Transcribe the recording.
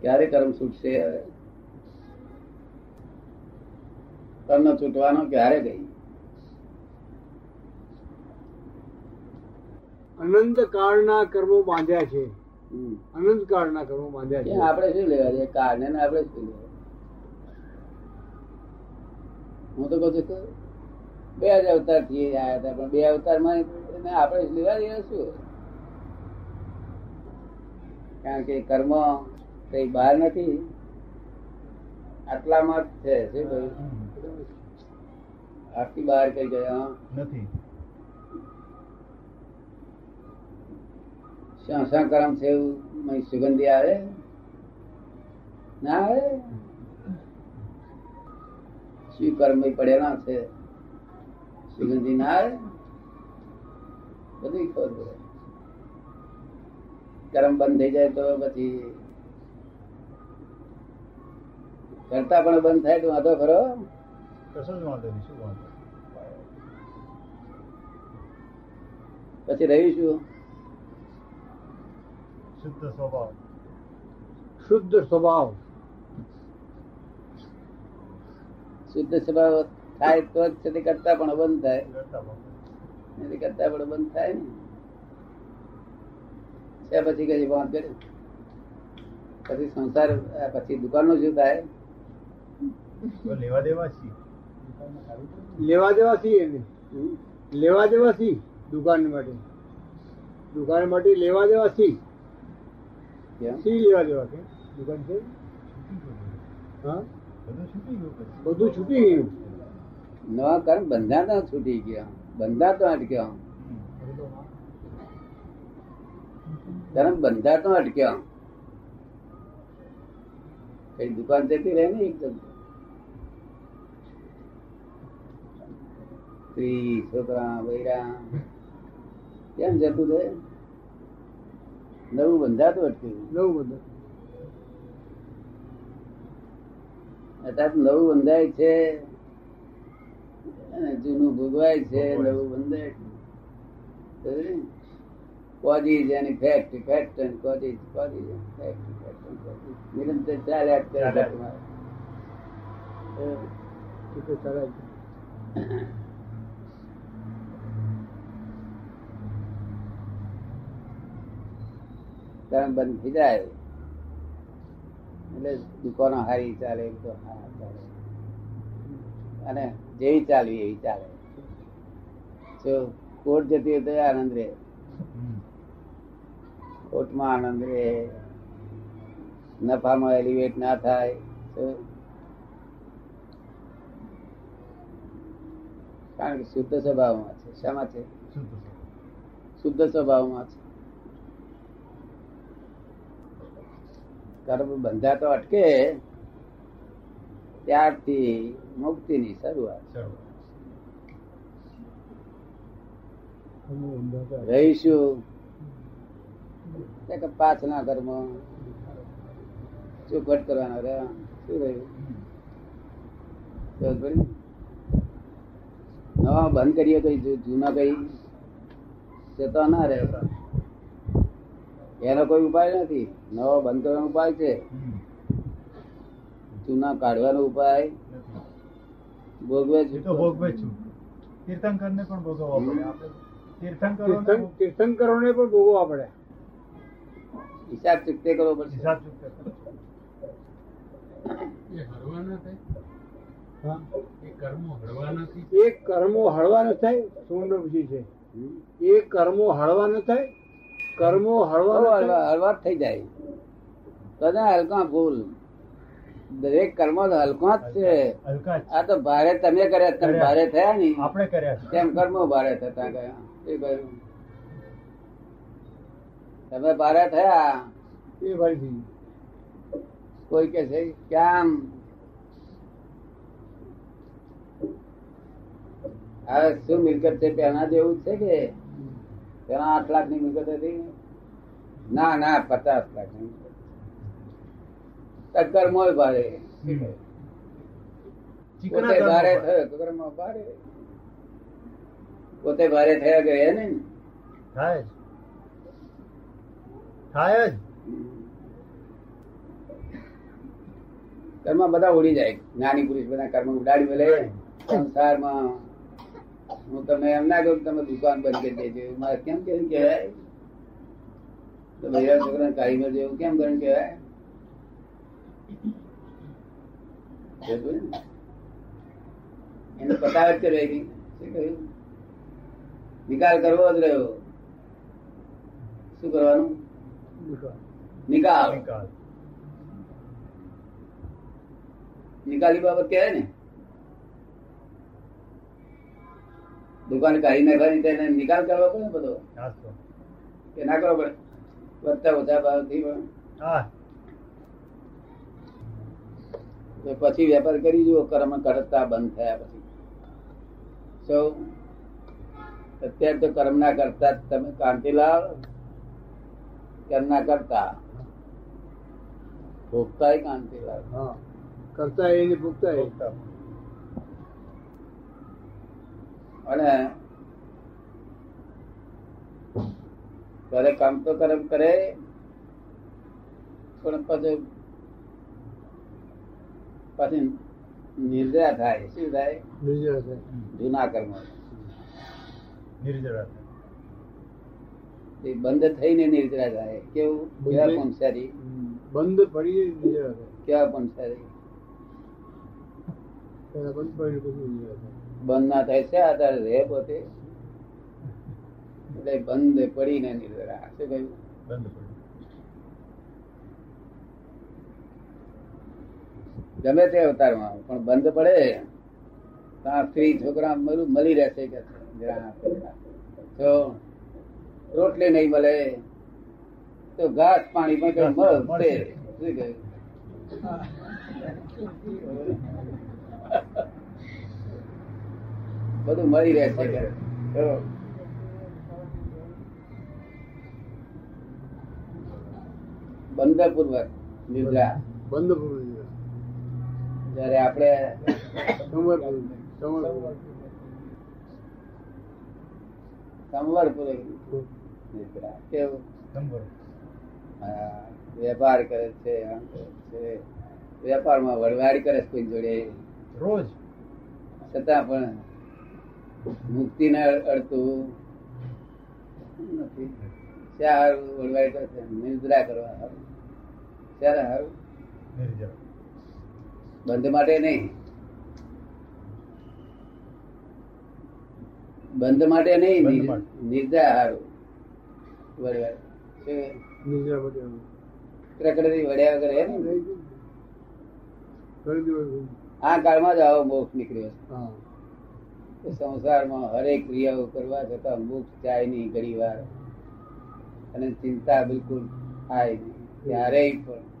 ક્યારે કર્મ છૂટશે? કર્મ છૂટવાનો ક્યારે ગઈ? અનંત કાળના કર્મો બાંધ્યા છે. અનંત કાળના કર્મો બાંધ્યા છે. આપણે શું લેવા છે? કારણે ને આપણે શું લેવા હું તો કહું છું બે જ અવતારથી આવ્યા હતા પણ બે અવતારમાં આપણે લેવા દેવા શું? કારણ કે કર્મ કઈ બહાર નથી. આટલામાં જ છે શું કહ્યું આટલી બહાર કઈ ગયા? નથી. શ્યાં શ્યાં કર્મ છે એવું? સુગંધી આવે? ના આવે? શું કર્મ પડેલા છે? સુગંધી ના આવે? બધું ખબર પડે. કર્મ બંધ થઈ જાય તો પછી કરતા પણ બંધ થાય તો વાંધો ખરો? કશો જ વાંધો નહીં શું વાંધો? પછી રહ્યું શું શુદ્ધ સ્વભાવ. શુદ્ધ સ્વભાવ. શુદ્ધ સ્વભાવ થાય તો જ છે તે કરતા પણ બંધ થાય. કરતા ભાવ. નથી કરતા પણ બંધ થાય ને. છે પછી કઈ બંધ કરે પછી સંસાર આ પછી દુકાનનું શું થાય? તો લેવા દેવા છીએ. લેવા દેવા છીએ એને લેવા દેવા છીએ દુકાન માટે? દુકાન માટે લેવા દેવા સી સી લેવા દેવા કે દુકાન છે? હા? બધું છૂટી ગયું. નવા કર્મ બંધાતા છૂટી ગયા. બંધાતો અટક્યા. કર્મ બંધાતો અટક્યા. કઈ દુકાન જતી રહે ને એકદમ સ્ત્રી છોકરા બૈરા કેમ જતું રહે? નવું બંધાતું અટક્યું? નવું બંધાતું. અત્યારે નવું બંધાય છે. જૂનું ભોગવાય છે નવું બંધાય છે. કોજી જેની ફેક્ટ ફેક્ટ અને કોજી કોજી ફેક્ટ ફેક્ટ કોજી નિરંતર ચાલ્યા જ તમારે. ચાલ્યા. ઘરમાં. એ તો ચાલે જ. કર્મ બંધ થઈ જાય. એટલે દુકાનો હારી ચાલે તો હા ચાલે. અને જેવી ચાલવી એવી ચાલે. જો કોર્ટ જતી હોય તો આનંદ રહે. કોર્ટમાં આનંદ રહે. નફામાં એલિવેટ ના થાય તો કારણ કે શુદ્ધ સ્વભાવમાં છે. શામાં છે? શુદ્ધ સ્વભાવ. શુદ્ધ સ્વભાવમાં છે. કર્મ બંધાતો અટકે, ત્યારથી મુક્તિની શરૂઆત. રહીશું. પાછના કર્મ. ચોખવટ કરવાનો રે શું રહ્યું. નવા બંધ કરીએ કઈ જૂના કઈ જતો ના રહે એનો કોઈ ઉપાય નથી. નવો બંધ કરવાનો ઉપાય છે. જૂના કાઢવાનો ઉપાય. ભોગવે છે. તો ભોગવે છું. તીર્થંકરને પણ ભોગવવા પડે આપણે. તીર્થંકરોને તીર્થંકરોને પણ ભોગવવા પડે. હિસાબ ચૂકતે કરવો પડશે. હિસાબ ચૂકતે કરવો. હા. એ કર્મો હળવા નથી? એ કર્મો હળવા ન થાય. સોમનો પછી છે. એ કર્મો હળવા ન થાય. કર્મો હળવા થઈ જાય. બધા હલકા ભૂલ દરેક કર્મ હલકા જ છે. આ તો ભારે તમે કર્યા તમે ભારે થયા ની આપણે કર્યા તેમ કર્મો ભારે થતા ગયા. એ કહ્યું તમે ભારે થયા. એ ભાઈ કોઈ કે છે? કેમ હવે શું મિલકત છે? પેલા જેવું છે કે? પેલા આઠ લાખની મિલકત હતી? ના ના પચાસ લાખની ટક્કર મોલ ભારે. પોતે ભારે થયો ટક્કરમાં ભારે. પોતે ભારે થયા ગયા ને થાય થાય જ. કર્મ બધા ઉડી જાય. જ્ઞાની પુરુષ બધા કર્મ ઉડાડી લે. સંસારમાં હું તમે એમ ના કહું તમે દુકાન બંધ કરી દેજો. મારે કેમ કેમ કહેવાય? તો ભૈયા છોકરા કારીગર જેવું કેમ કરીને કહેવાય? એને પતાવે જ રહી ગઈ શું કહ્યું? નિકાલ કરવો જ રહ્યો. શું કરવાનું? નિકાલ. નિકાલ. નિકાલી બાબત કહેવાય ને? દુકાન કાઢી નાખવાની તેને નિકાલ કરવો પડે ને બધો? કે ના કરવો પડે? વધતા ઓછા ભાવથી પણ. પછી વેપાર કરી જુઓ કર્મ કરતા બંધ થયા પછી. સૌ અત્યારે તો કર્મ ના કરતા તમે કાંતિલાલ કર્મ ના કરતા. ભોગતા કાંતિલાલ હા. કરતા એને એ ભોગતા. અને ઘરે કામ તો કરમ કરે પણ પછી પછી નિર્જરા થાય. શું થાય? જૂના કર્મ. નિર્જરા એ બંધ થઈને નિર્જરા થાય. કેવું? કેવા પંસારી બંધ પડી નિર્જરા થાય. કેવા પંસારી બંધ પડી નિર્જરા થાય. બંધ ના થાય છે આધારે રહે પોતે એટલે બંધ પડીને નિર્જરા શું કહ્યું? બંધ ગમે તે અવતારમાં પણ બંધ પડે. ત્યાં સ્ત્રી છોકરા મળી રહેશે કે તો રોટલી નહીં મળે તો ઘાસ પાણી પણ મળે શું કહ્યું? બધું મળી રહેશે બંધ પૂર્વક નિદ્રા. બંધ પૂરું જયારે આપણે સંવર પૂર્વક નિદ્રા. કેવું? વેપાર કરે છે આમ કરે છે. વેપારમાં વળવાડ કરે છે કોઈ જોડે? રોજ. છતાં પણ મુક્તિ ને અડતું નથી નિદ્રા કરવા બંધ માટે નહીં. બંધ માટે નહીં માટે. હારું. આમ. પ્રકૃતિ વડ્યા વગર હે ને. આ કાળમાં જ આવો મોક્ષ નીકળ્યો સંસારમાં હરેક ક્રિયાઓ કરવા છતાં મુક્ત જાય નહીં ઘણી વાર. અને ચિંતા બિલકુલ થાય નહીં. ક્યારેય પણ.